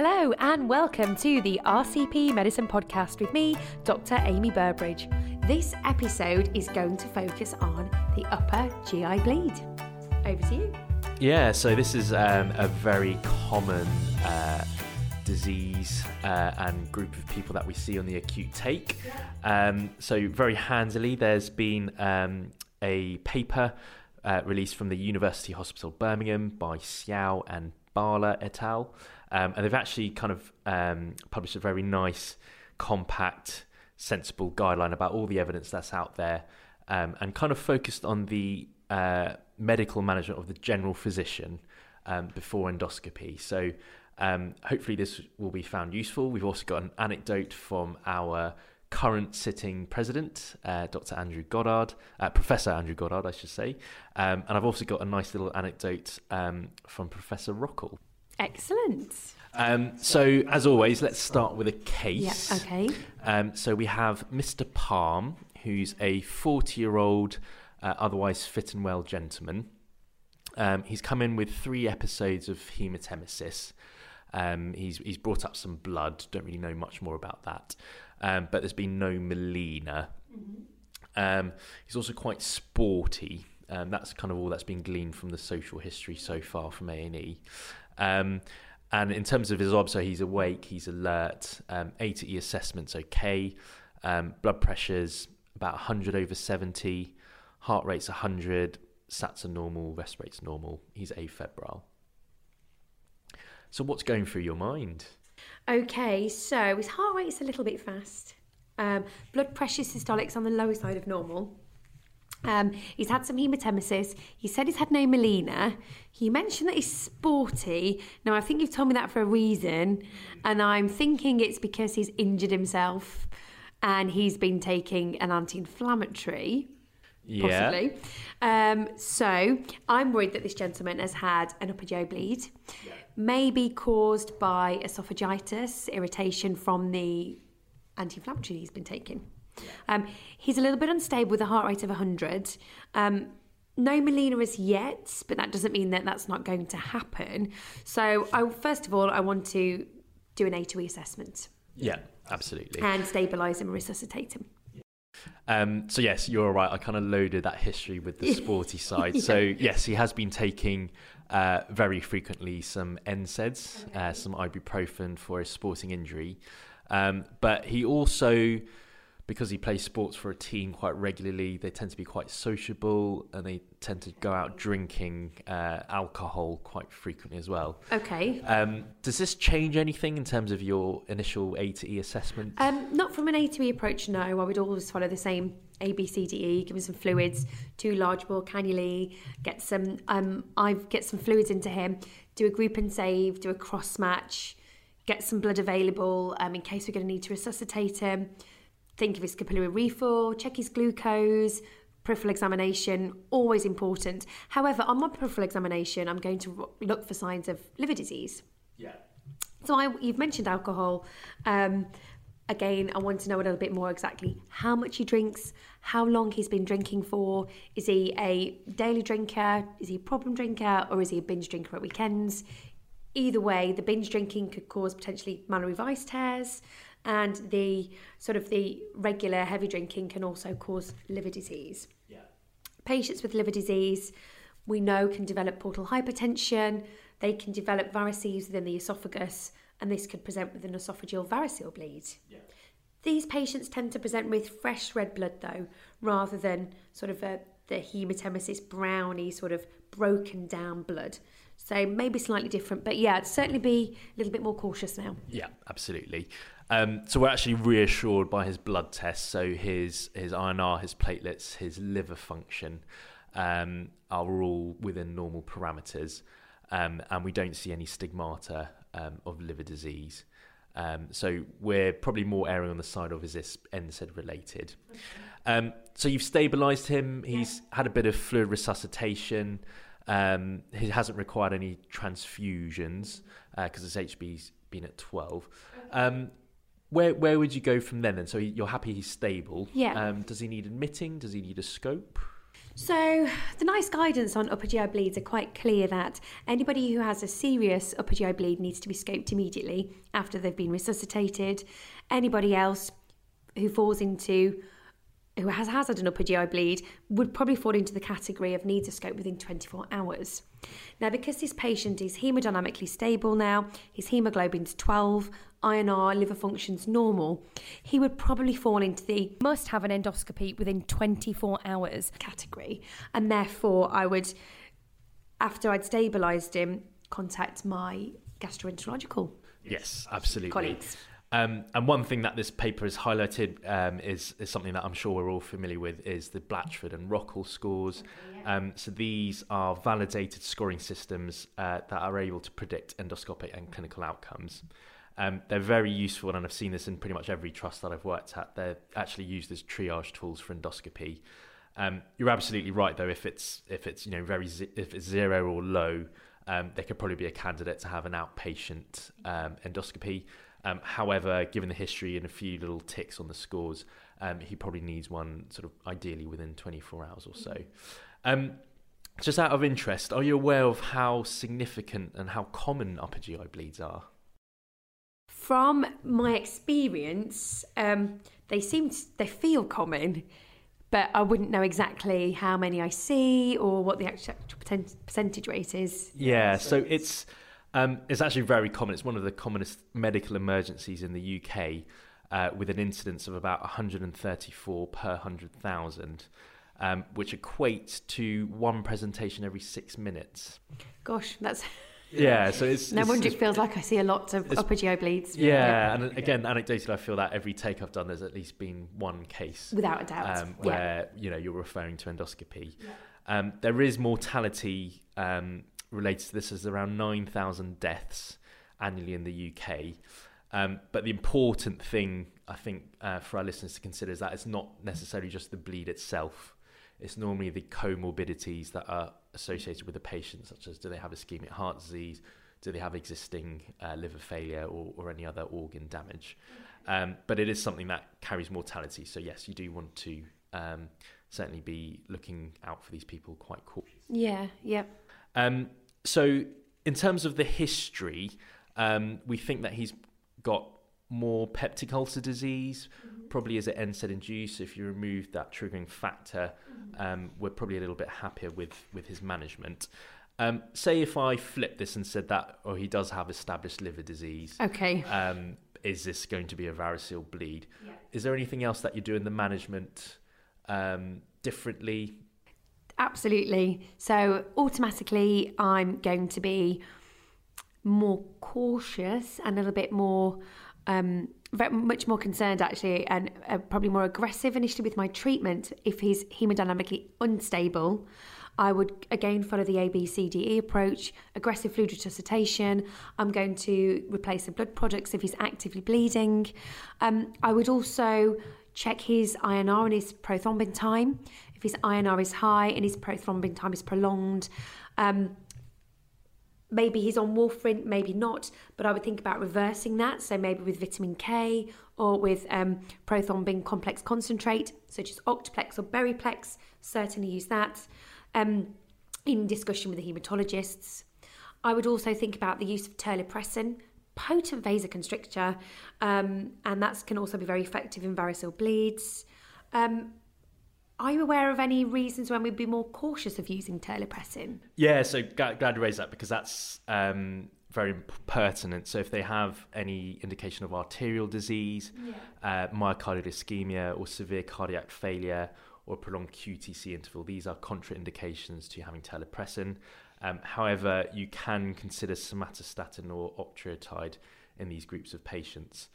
Hello, and welcome to the RCP Medicine Podcast with me, Dr. Amy Burbridge. This episode is going to focus on the upper GI bleed. Over to you. Yeah, so this is um, a very common uh, disease uh, and group of people that we see on the acute take. Um, so, very handily, there's been um, a paper uh, released from the University Hospital Birmingham by Siau and Bhala et al. Um, and they've actually kind of um, published a very nice, compact, sensible guideline about all the evidence that's out there um, and kind of focused on the uh, medical management of the general physician um, before endoscopy. So um, hopefully this will be found useful. We've also got an anecdote from our current sitting president, uh, Dr. Andrew Goddard, uh, Professor Andrew Goddard, I should say. Um, and I've also got a nice little anecdote um, from Professor Rockall. Excellent. Um, so, as always, let's start with a case. Yeah, okay. Um, so, we have Mr. Palm, who's a 40 year old, uh, otherwise fit and well gentleman. Um, he's come in with three episodes of hematemesis. Um, he's, he's brought up some blood, don't really know much more about that. Um, but there's been no melena. Um, he's also quite sporty. Um, that's kind of all that's been gleaned from the social history so far from A and E. Um, and in terms of his obs, so he's awake, he's alert. Um, A to E assessments okay. Um, blood pressure's about 100 over 70. Heart rate's 100. Sats are normal. Rest rate's normal. He's afebrile. So what's going through your mind? Okay, so his heart rate is a little bit fast. Um, blood pressure systolics on the lower side of normal. Um, he's had some hematemesis. He said he's had no melena. He mentioned that he's sporty. Now, I think you've told me that for a reason, and I'm thinking it's because he's injured himself and he's been taking an anti inflammatory. Yeah. Possibly. Um, so I'm worried that this gentleman has had an upper jaw bleed, yeah. maybe caused by esophagitis, irritation from the anti-inflammatory he's been taking. Um, he's a little bit unstable with a heart rate of 100. Um, no melena as yet, but that doesn't mean that that's not going to happen. So, I, first of all, I want to do an A to E assessment Yeah, absolutely. and stabilise him and resuscitate him. Um, so yes, you're right. I kind of loaded that history with the sporty side. So yes, he has been taking uh, very frequently some NSAIDs, uh, some ibuprofen for a sporting injury, um, but he also. Because he plays sports for a team quite regularly, they tend to be quite sociable and they tend to go out drinking uh, alcohol quite frequently as well. Okay. Um, does this change anything in terms of your initial A to E assessment? Um, not from an A to E approach, no. I would always follow the same A, B, C, D, E, give him some fluids, two large bore cannulae, get some um I get some fluids into him, do a group and save, do a cross match, get some blood available um, in case we're going to need to resuscitate him. Think of his capillary refill, check his glucose, peripheral examination, always important. However, on my peripheral examination, I'm going to look for signs of liver disease. yeah. So I, you've mentioned alcohol. Um, again, I want to know a little bit more exactly how much he drinks, how long he's been drinking for. Is he a daily drinker? Is he a problem drinker? Or is he a binge drinker at weekends? Either way, the binge drinking could cause potentially Mallory Weiss tears, and the sort of the regular heavy drinking can also cause liver disease. Yeah. Patients with liver disease, we know, can develop portal hypertension. They can develop varices within the esophagus, and this could present with an esophageal variceal bleed. Yeah. These patients tend to present with fresh red blood, though, rather than sort of a, the hematemesis browny, sort of broken down blood. So maybe slightly different, but yeah, I'd certainly be a little bit more cautious now. Yeah, absolutely. Um, so we're actually reassured by his blood tests. So his his INR, his platelets, his liver function um, are all within normal parameters, um, and we don't see any stigmata um, of liver disease. Um, so we're probably more erring on the side of is this NSAID related. Um, so you've stabilised him. He's had a bit of fluid resuscitation. Um, he hasn't required any transfusions because his HB's been at 12. Um, where where would you go from then? Then, so you're happy he's stable. Yeah. Um, does he need admitting? Does he need a scope? So, the NICE guidance on upper GI bleeds are quite clear that anybody who has a serious upper GI bleed needs to be scoped immediately after they've been resuscitated. Anybody else who falls into who has, has had an upper GI bleed would probably fall into the category of needs a scope within 24 hours. Now, because this patient is hemodynamically stable now, his hemoglobin's 12, INR, liver function's normal, he would probably fall into the must have an endoscopy within 24 hours category. And therefore, I would, after I'd stabilised him, contact my gastroenterological Yes, absolutely. colleagues. Um, and one thing that this paper has highlighted um, is, is something that I'm sure we're all familiar with is the Blatchford and Rockall scores. Um, so these are validated scoring systems uh, that are able to predict endoscopic and clinical outcomes. Um, they're very useful, and I've seen this in pretty much every trust that I've worked at. They're actually used as triage tools for endoscopy. Um, you're absolutely right, though. If it's if it's you know very ze- if it's zero or low, um, could probably be a candidate to have an outpatient um, endoscopy. Um, however, given the history and a few little ticks on the scores, um, he probably needs one sort of ideally within 24 hours or so. Just out of interest, are you aware of how significant and how common upper GI bleeds are? From my experience, um, they seem to, they feel common, but I wouldn't know exactly how many I see or what the actual percent- percentage rate is. Yeah, so it's um, it's actually very common. It's one of the commonest medical emergencies in the UK, uh, with an incidence of about 134 per 100,000, um, which equates to one presentation every six minutes. Gosh, that's Yeah, so it's no it's- wonder it feels like I see a lot of upper GI bleeds. Yeah, and again, anecdotally, I feel that every take I've done, there's at least been one case without a doubt. um, yeah. where you know you're referring to endoscopy. Um, there is mortality um, related to this. There's around nine thousand deaths annually in the UK. Um, but the important thing, I think, uh, for our listeners to consider is that it's not necessarily just the bleed itself. It's normally the comorbidities that are associated with the patient, such as do they have ischemic heart disease, do they have existing uh, liver failure, or, or any other organ damage. Um, but it is something that carries mortality. So yes, you do want to um, certainly be looking out for these people quite cautiously. yeah, yeah. Um, so, in terms of the history, um, we think that he's got more peptic ulcer disease, probably as an NSAID induced. If you remove that triggering factor, um, we're probably a little bit happier with, with his management. Um, say if I flip this and said that, or he does have established liver disease, Okay. um, is this going to be a variceal bleed? Is there anything else that you do in the management um, differently? Absolutely. So automatically, I'm going to be more cautious and a little bit more, um, much more concerned actually, and uh, probably more aggressive initially with my treatment if he's hemodynamically unstable. I would again follow the ABCDE approach, aggressive fluid resuscitation. I'm going to replace the blood products if he's actively bleeding. Um, I would also check his INR and his prothrombin time. If his INR is high and his prothrombin time is prolonged, um, maybe he's on warfarin, maybe not, but I would think about reversing that. So maybe with vitamin K or with um, prothrombin complex concentrate, such as Octaplex or Beriplex. Certainly use that um, in discussion with the haematologists. I would also think about the use of terlipressin, potent vasoconstrictor, um, and that can also be very effective in variceal bleeds. Um, are you aware of any reasons when we'd be more cautious of using terlipressin? Yeah, so glad, glad you raised that because that's um, very pertinent. So if they have any indication of arterial disease, uh, myocardial ischemia, or severe cardiac failure, or prolonged QTC interval, these are contraindications to having terlipressin. Um, however, you can consider somatostatin or octreotide in these groups of patients.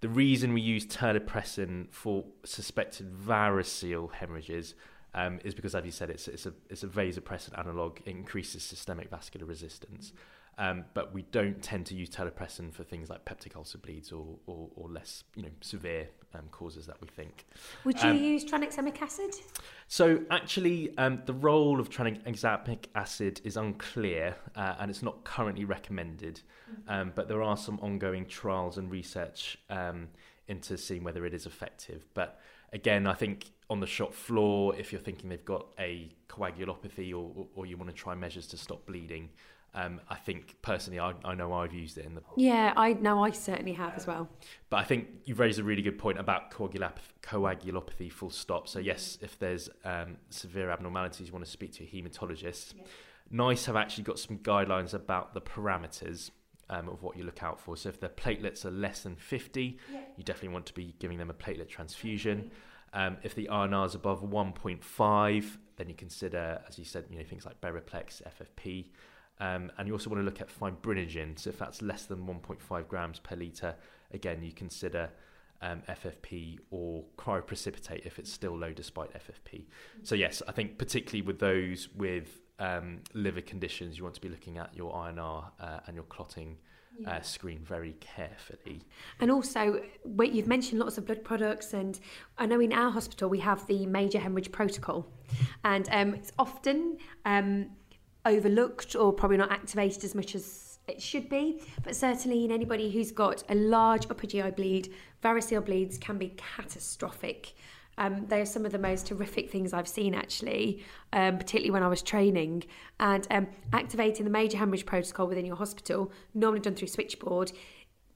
The reason we use terlipressin for suspected variceal hemorrhages um, is because, as you said, it's, it's, a, it's a vasopressin analog. It increases systemic vascular resistance. Um, but we don't tend to use terlipressin for things like peptic ulcer bleeds or, or, or less you know, severe um, causes that we think. Would you Um, use tranexamic acid? So actually, um, the role of tranexamic acid is unclear, uh, and it's not currently recommended. Um, but there are some ongoing trials and research um, into seeing whether it is effective. But again, I think on the shop floor, if you're thinking they've got a coagulopathy or, or you want to try measures to stop bleeding, um, I think personally, I, I know I've used it in the. Yeah, I know I certainly have as well. But I think you've raised a really good point about coagulopathy, coagulopathy full stop. So, yes, if there's um, severe abnormalities, you want to speak to a haematologist. Yeah. NICE have actually got some guidelines about the parameters um, of what you look out for. So, if their platelets are less than 50, yeah. you definitely want to be giving them a platelet transfusion. Um, if the INR is above 1.5, then you consider, as you said, you know things like Beriplex, FFP. Um, and you also want to look at fibrinogen. So if that's less than 1.5 grams per litre, again, you consider um, FFP or cryoprecipitate if it's still low despite FFP. So yes, I think particularly with those with um, liver conditions, you want to be looking at your INR uh, and your clotting uh, yeah. uh, screen very carefully. And also, you've mentioned lots of blood products, and I know in our hospital we have the major hemorrhage protocol, and um, it's often um, overlooked or probably not activated as much as it should be. But certainly in anybody who's got a large upper GI bleed, variceal bleeds can be catastrophic. Um, they are some of the most horrific things I've seen actually, um, particularly when I was training. And um, activating the major hemorrhage protocol within your hospital, normally done through switchboard,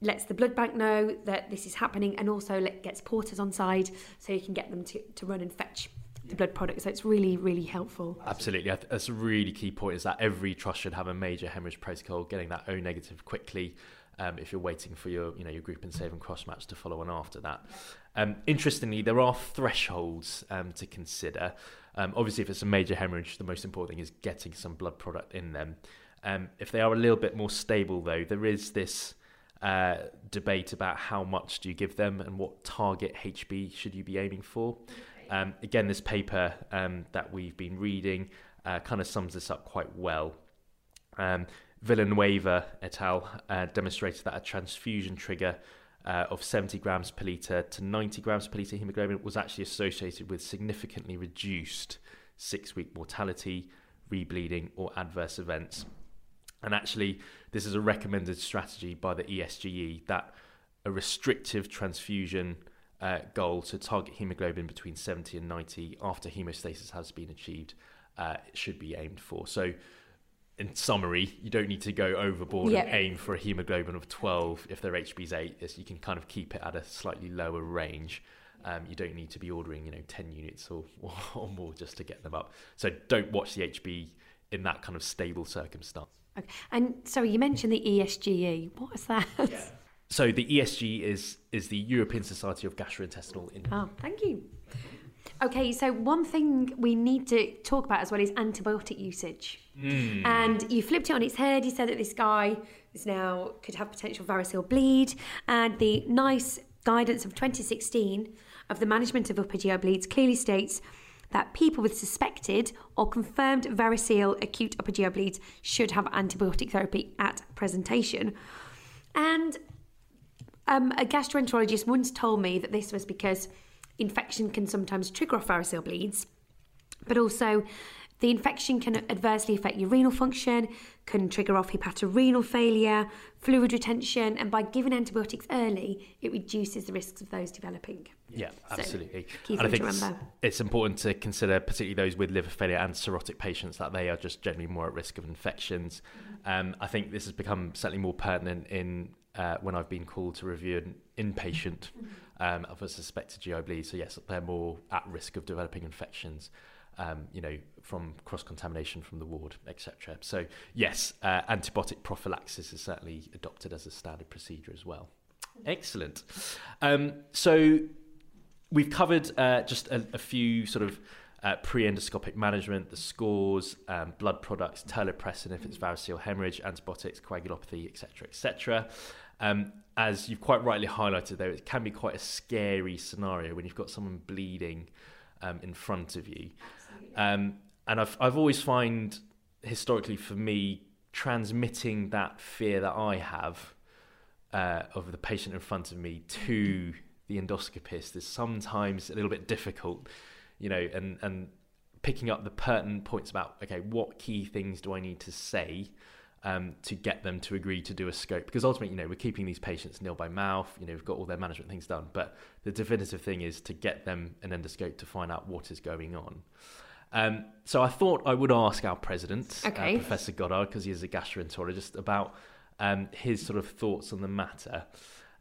lets the blood bank know that this is happening and also gets porters on side so you can get them to, to run and fetch the blood product. So it's really, really helpful. Absolutely. That's a really key point is that every trust should have a major hemorrhage protocol, getting that O negative quickly. Um, if you're waiting for your, you know, your group and save and cross match to follow on after that. Um, interestingly, there are thresholds um, to consider. Um, obviously, if it's a major hemorrhage, the most important thing is getting some blood product in them. Um, if they are a little bit more stable, though, there is this uh, debate about how much do you give them and what target HB should you be aiming for. Um, again, this paper um, that we've been reading uh, kind of sums this up quite well. Um, Villanueva et al. Uh, demonstrated that a transfusion trigger uh, of 70 grams per litre to 90 grams per litre hemoglobin was actually associated with significantly reduced six week mortality, rebleeding, or adverse events. And actually, this is a recommended strategy by the ESGE that a restrictive transfusion uh, goal to target hemoglobin between 70 and 90 after hemostasis has been achieved uh, should be aimed for. So, in summary, you don't need to go overboard and aim for a hemoglobin of 12 if their HB is 8. You can kind of keep it at a slightly lower range. Um, you don't need to be ordering, you know, 10 units or, or, more just to get them up. So don't watch the HB in that kind of stable circumstance. Okay. And sorry, you mentioned the ESGE. What is that? Yeah. So the ESG is is the European Society of Gastrointestinal. In- oh, thank you. Okay, so one thing we need to talk about as well is antibiotic usage. Mm. And you flipped it on its head. You said that this guy is now could have potential variceal bleed, and the NICE guidance of 2016 of the management of upper GI bleeds clearly states that people with suspected or confirmed variceal acute upper GI bleeds should have antibiotic therapy at presentation. And um, a gastroenterologist once told me that this was because infection can sometimes trigger off variceal bleeds, but also the infection can adversely affect your renal function, can trigger off hepatorenal failure, fluid retention, and by giving antibiotics early, it reduces the risks of those developing. Yeah, absolutely. So, and I think it's, it's, important to consider, particularly those with liver failure and cirrhotic patients, that they are just generally more at risk of infections. Mm-hmm. Um, I think this has become certainly more pertinent in uh, when I've been called to review an inpatient um, of a suspected GI bleed. So yes, they're more at risk of developing infections. Um, you know, from cross contamination from the ward, etc. So yes, uh, antibiotic prophylaxis is certainly adopted as a standard procedure as well. Excellent. Um, so we've covered uh, just a, a, few sort of uh, pre-endoscopic management, the scores, um, blood products, terlipressin if it's variceal hemorrhage, antibiotics, coagulopathy, etc., etc. Um, as you've quite rightly highlighted, though, it can be quite a scary scenario when you've got someone bleeding um, in front of you. Um, and I've I've always find historically for me transmitting that fear that I have uh, of the patient in front of me to the endoscopist is sometimes a little bit difficult, you know, and and picking up the pertinent points about okay, what key things do I need to say um, to get them to agree to do a scope because ultimately, you know, we're keeping these patients nil by mouth. You know, we've got all their management things done, but the definitive thing is to get them an endoscope to find out what is going on. Um, so I thought I would ask our president, uh, Okay. uh, Professor Goddard, because he is a gastroenterologist, about um, his sort of thoughts on the matter.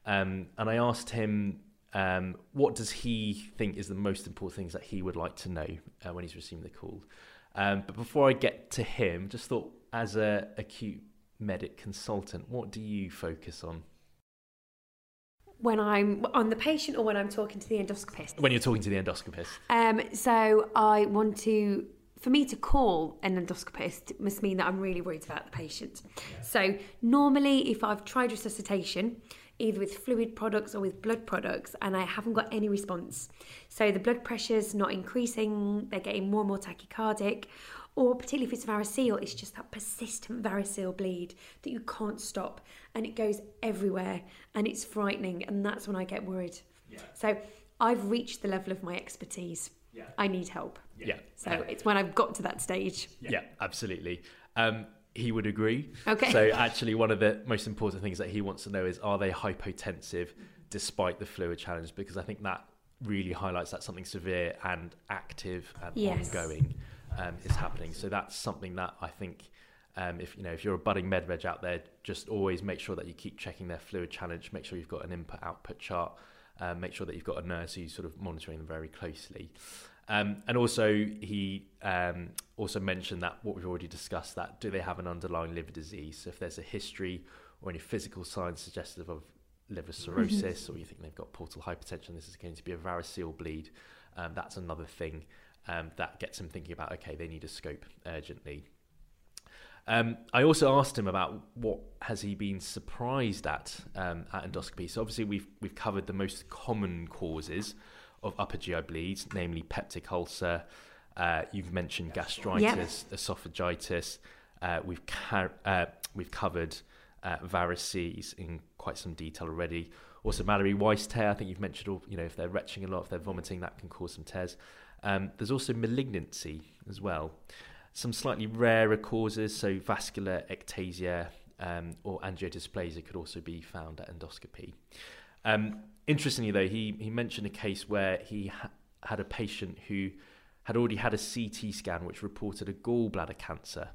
Um, and I asked him, um, what does he think is the most important things that he would like to know uh, when he's receiving the call? Um, but before I get to him, just thought, as a acute medic consultant, what do you focus on When I'm on the patient or when I'm talking to the endoscopist? when you're talking to the endoscopist? Um, so I want to, for me to call an endoscopist must mean that I'm really worried about the patient. So normally, if I've tried resuscitation, either with fluid products or with blood products, and I haven't got any response, so the blood pressure's not increasing, they're getting more and more tachycardic, or particularly if it's variceal, it's just that persistent variceal bleed that you can't stop, and it goes everywhere, and it's frightening, and that's when I get worried. So I've reached the level of my expertise. Yeah. I need help. Yeah. So it's when I've got to that stage. Yeah, absolutely. Um, he would agree. Okay. So actually, one of the most important things that he wants to know is are they hypotensive despite the fluid challenge? Because I think that really highlights that something severe and active and Yes. ongoing um, is happening. So that's something that I think. Um, if you know if you're a budding med reg out there, just always make sure that you keep checking their fluid challenge. Make sure you've got an input output chart. Um, make sure that you've got a nurse who's sort of monitoring them very closely. Um, and also, he um, also mentioned that what we've already discussed that do they have an underlying liver disease? So if there's a history or any physical signs suggestive of liver cirrhosis, or you think they've got portal hypertension, this is going to be a variceal bleed. Um, that's another thing um, that gets him thinking about okay, they need a scope urgently. Um, I also asked him about what has he been surprised at um, at endoscopy. So obviously we've we've covered the most common causes of upper GI bleeds, namely peptic ulcer. Uh, you've mentioned gastritis, esophagitis. Uh, we've ca- uh, we've covered uh, varices in quite some detail already. Also, Mallory Weiss tear. I think you've mentioned all. You know, if they're retching a lot, if they're vomiting, that can cause some tears. Um, there's also malignancy as well. Some slightly rarer causes, so vascular ectasia um, or angiodysplasia, could also be found at endoscopy. Um, interestingly, though, he, he mentioned a case where he ha- had a patient who had already had a CT scan which reported a gallbladder cancer.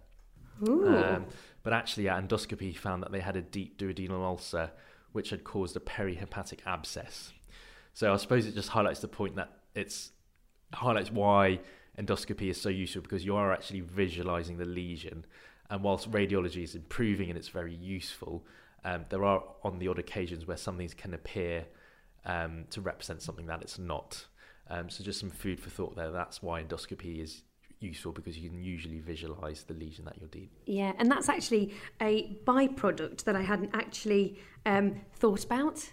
Um, but actually, at endoscopy, he found that they had a deep duodenal ulcer which had caused a perihepatic abscess. So I suppose it just highlights the point that it's highlights why endoscopy is so useful because you are actually visualizing the lesion. And whilst radiology is improving and it's very useful, um, there are on the odd occasions where some things can appear um, to represent something that it's not. Um, so just some food for thought there. That's why endoscopy is useful because you can usually visualize the lesion that you're dealing. Yeah, and that's actually a byproduct that I hadn't actually um, thought about.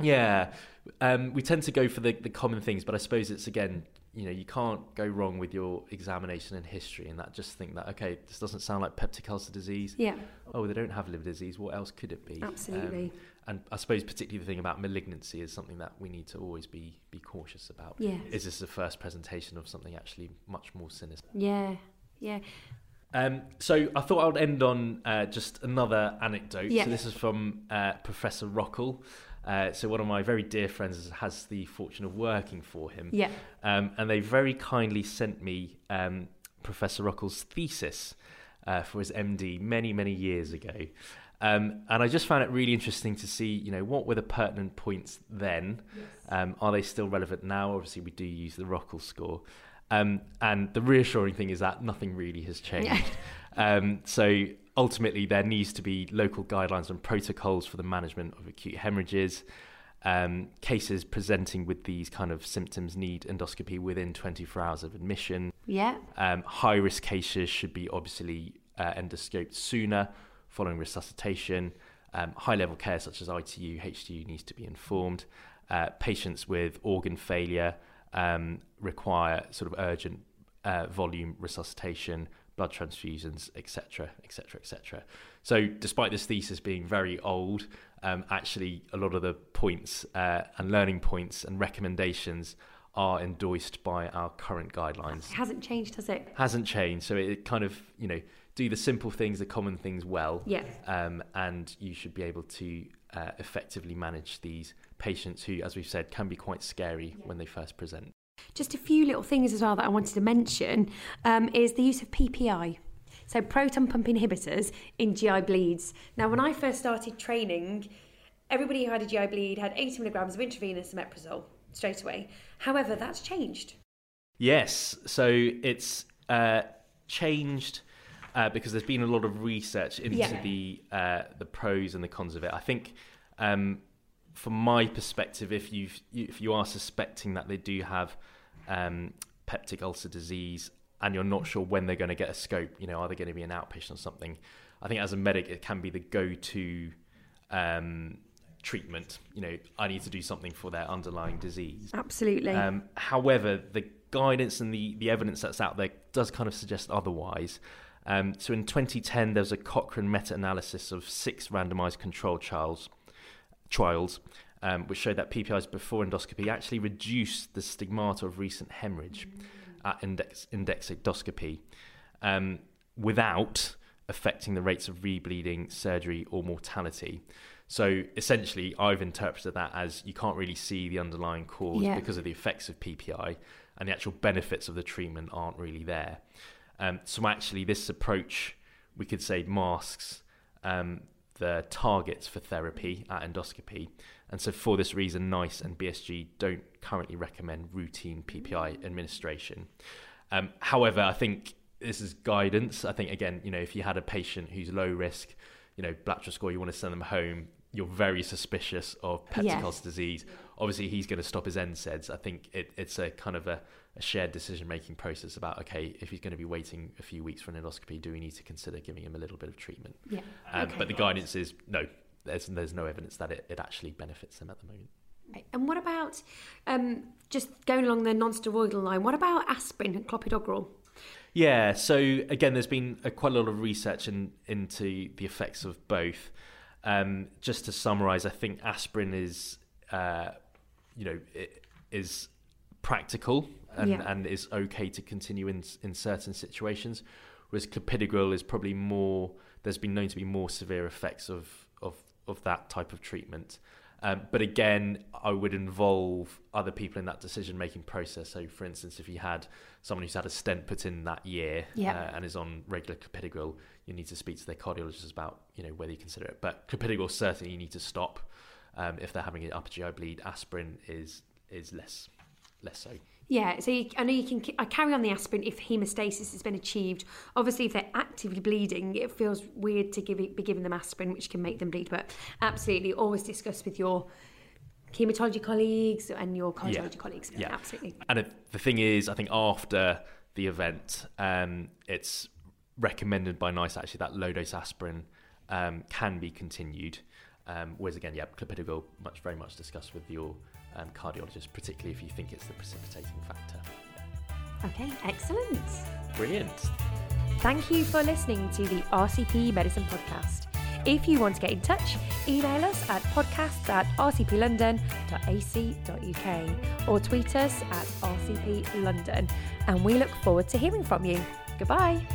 Yeah, um, we tend to go for the, the common things, but I suppose it's again, you know, you can't go wrong with your examination and history, and that just think that okay, this doesn't sound like peptic ulcer disease. Yeah, Oh, they don't have liver disease. What else could it be? absolutely. Um, and I suppose particularly the thing about malignancy is something that we need to always be be cautious about. yes. Is this the first presentation of something actually much more sinister? Yeah, yeah. Um, so I thought I would end on uh, just another anecdote. Yeah. So this is from uh, Professor Rockall. Uh, so one of my very dear friends has the fortune of working for him, Yeah. um, and they very kindly sent me um, Professor Rockall's thesis uh, for his MD many many years ago. Um, and I just found it really interesting to see, you know, what were the pertinent points then? Um, are they still relevant now? Obviously, we do use the Rockall score. Um, and the reassuring thing is that nothing really has changed. Um, so ultimately, there needs to be local guidelines and protocols for the management of acute hemorrhages. Um, cases presenting with these kind of symptoms need endoscopy within 24 hours of admission. Yeah. Um, high risk cases should be obviously uh, endoscoped sooner following resuscitation. Um, high level care such as ITU, HDU needs to be informed. Uh, patients with organ failure um, require sort of urgent uh, volume resuscitation, blood transfusions, etc., etc., etc. So, despite this thesis being very old, um, actually a lot of the points uh, and learning points and recommendations are endorsed by our current guidelines It hasn't changed, has it? hasn't changed. So it kind of, you know, do the simple things, the common things well, Yeah. um, and you should be able to uh, effectively manage these patients who, as we've said, can be quite scary when they first present. Just a few little things as well that I wanted to mention um, is the use of PPI. So proton pump inhibitors in GI bleeds. Now, when I first started training, everybody who had a GI bleed had 80 milligrams of intravenous omeprazole straight away. However, that's changed. Yes, so it's uh, changed uh, because there's been a lot of research into Yeah. the uh, the pros and the cons of it. I think, um, from my perspective, if you if you are suspecting that they do have um, peptic ulcer disease and you're not sure when they're going to get a scope, you know, are they going to be an outpatient or something? I think as a medic, it can be the go-to um, treatment. You know, I need to do something for their underlying disease. Absolutely. Um, however, the guidance and the, the evidence that's out there does kind of suggest otherwise. Um, so in 2010, there was a Cochrane meta-analysis of six randomized controlled trials, trials um, which showed that PPIs before endoscopy actually reduced the stigmata of recent hemorrhage at index, index endoscopy um, without affecting the rates of rebleeding, surgery, or mortality. So essentially, I've interpreted that as you can't really see the underlying cause Yeah. because of the effects of PPI, and the actual benefits of the treatment aren't really there. Um, so actually, this approach, we could say, masks um, the targets for therapy at endoscopy. And so, for this reason, NICE and BSG don't currently recommend routine PPI administration. Um, however, I think this is guidance. I think again, you know, if you had a patient who's low risk, you know, Blatchford score, you want to send them home. You're very suspicious of peptic Yes. disease. Obviously, he's going to stop his NSAIDs. I think it, it's a kind of a, a shared decision making process about okay, if he's going to be waiting a few weeks for an endoscopy, do we need to consider giving him a little bit of treatment? yeah. Um, Okay. But the guidance is no. There's there's no evidence that it, it actually benefits them at the moment. And what about um, just going along the non-steroidal line? What about aspirin and clopidogrel? Yeah, so again, there's been a, quite a lot of research in, into the effects of both. Um, just to summarise, I think aspirin is, uh, you know, it is practical and, Yeah. and is okay to continue in in certain situations, whereas clopidogrel is probably more. There's been known to be more severe effects of of of that type of treatment. Um, but again, I would involve other people in that decision making process. So, for instance, if you had someone who's had a stent put in that year uh, and is on regular clopidogrel, you need to speak to their cardiologist about you know whether you consider it. But clopidogrel certainly you need to stop um, if they're having an upper GI bleed. Aspirin is is less less so. Yeah, so you, I know you can I carry on the aspirin if hemostasis has been achieved. Obviously, if they're actively bleeding, it feels weird to give it, be giving them aspirin, which can make them bleed. But absolutely, always discuss with your hematology colleagues and your cardiology colleagues. Yeah. absolutely. And the thing is, I think after the event, um, it's recommended by NICE actually that low dose aspirin um, can be continued. Um, whereas again, yeah, clopidogrel much very much discussed with your um, cardiologist, particularly if you think it's the precipitating factor. Okay, excellent. Brilliant. Thank you for listening to the RCP Medicine Podcast. If you want to get in touch, email us at podcasts at rcplondon.ac.uk or tweet us at rcplondon. And we look forward to hearing from you. Goodbye.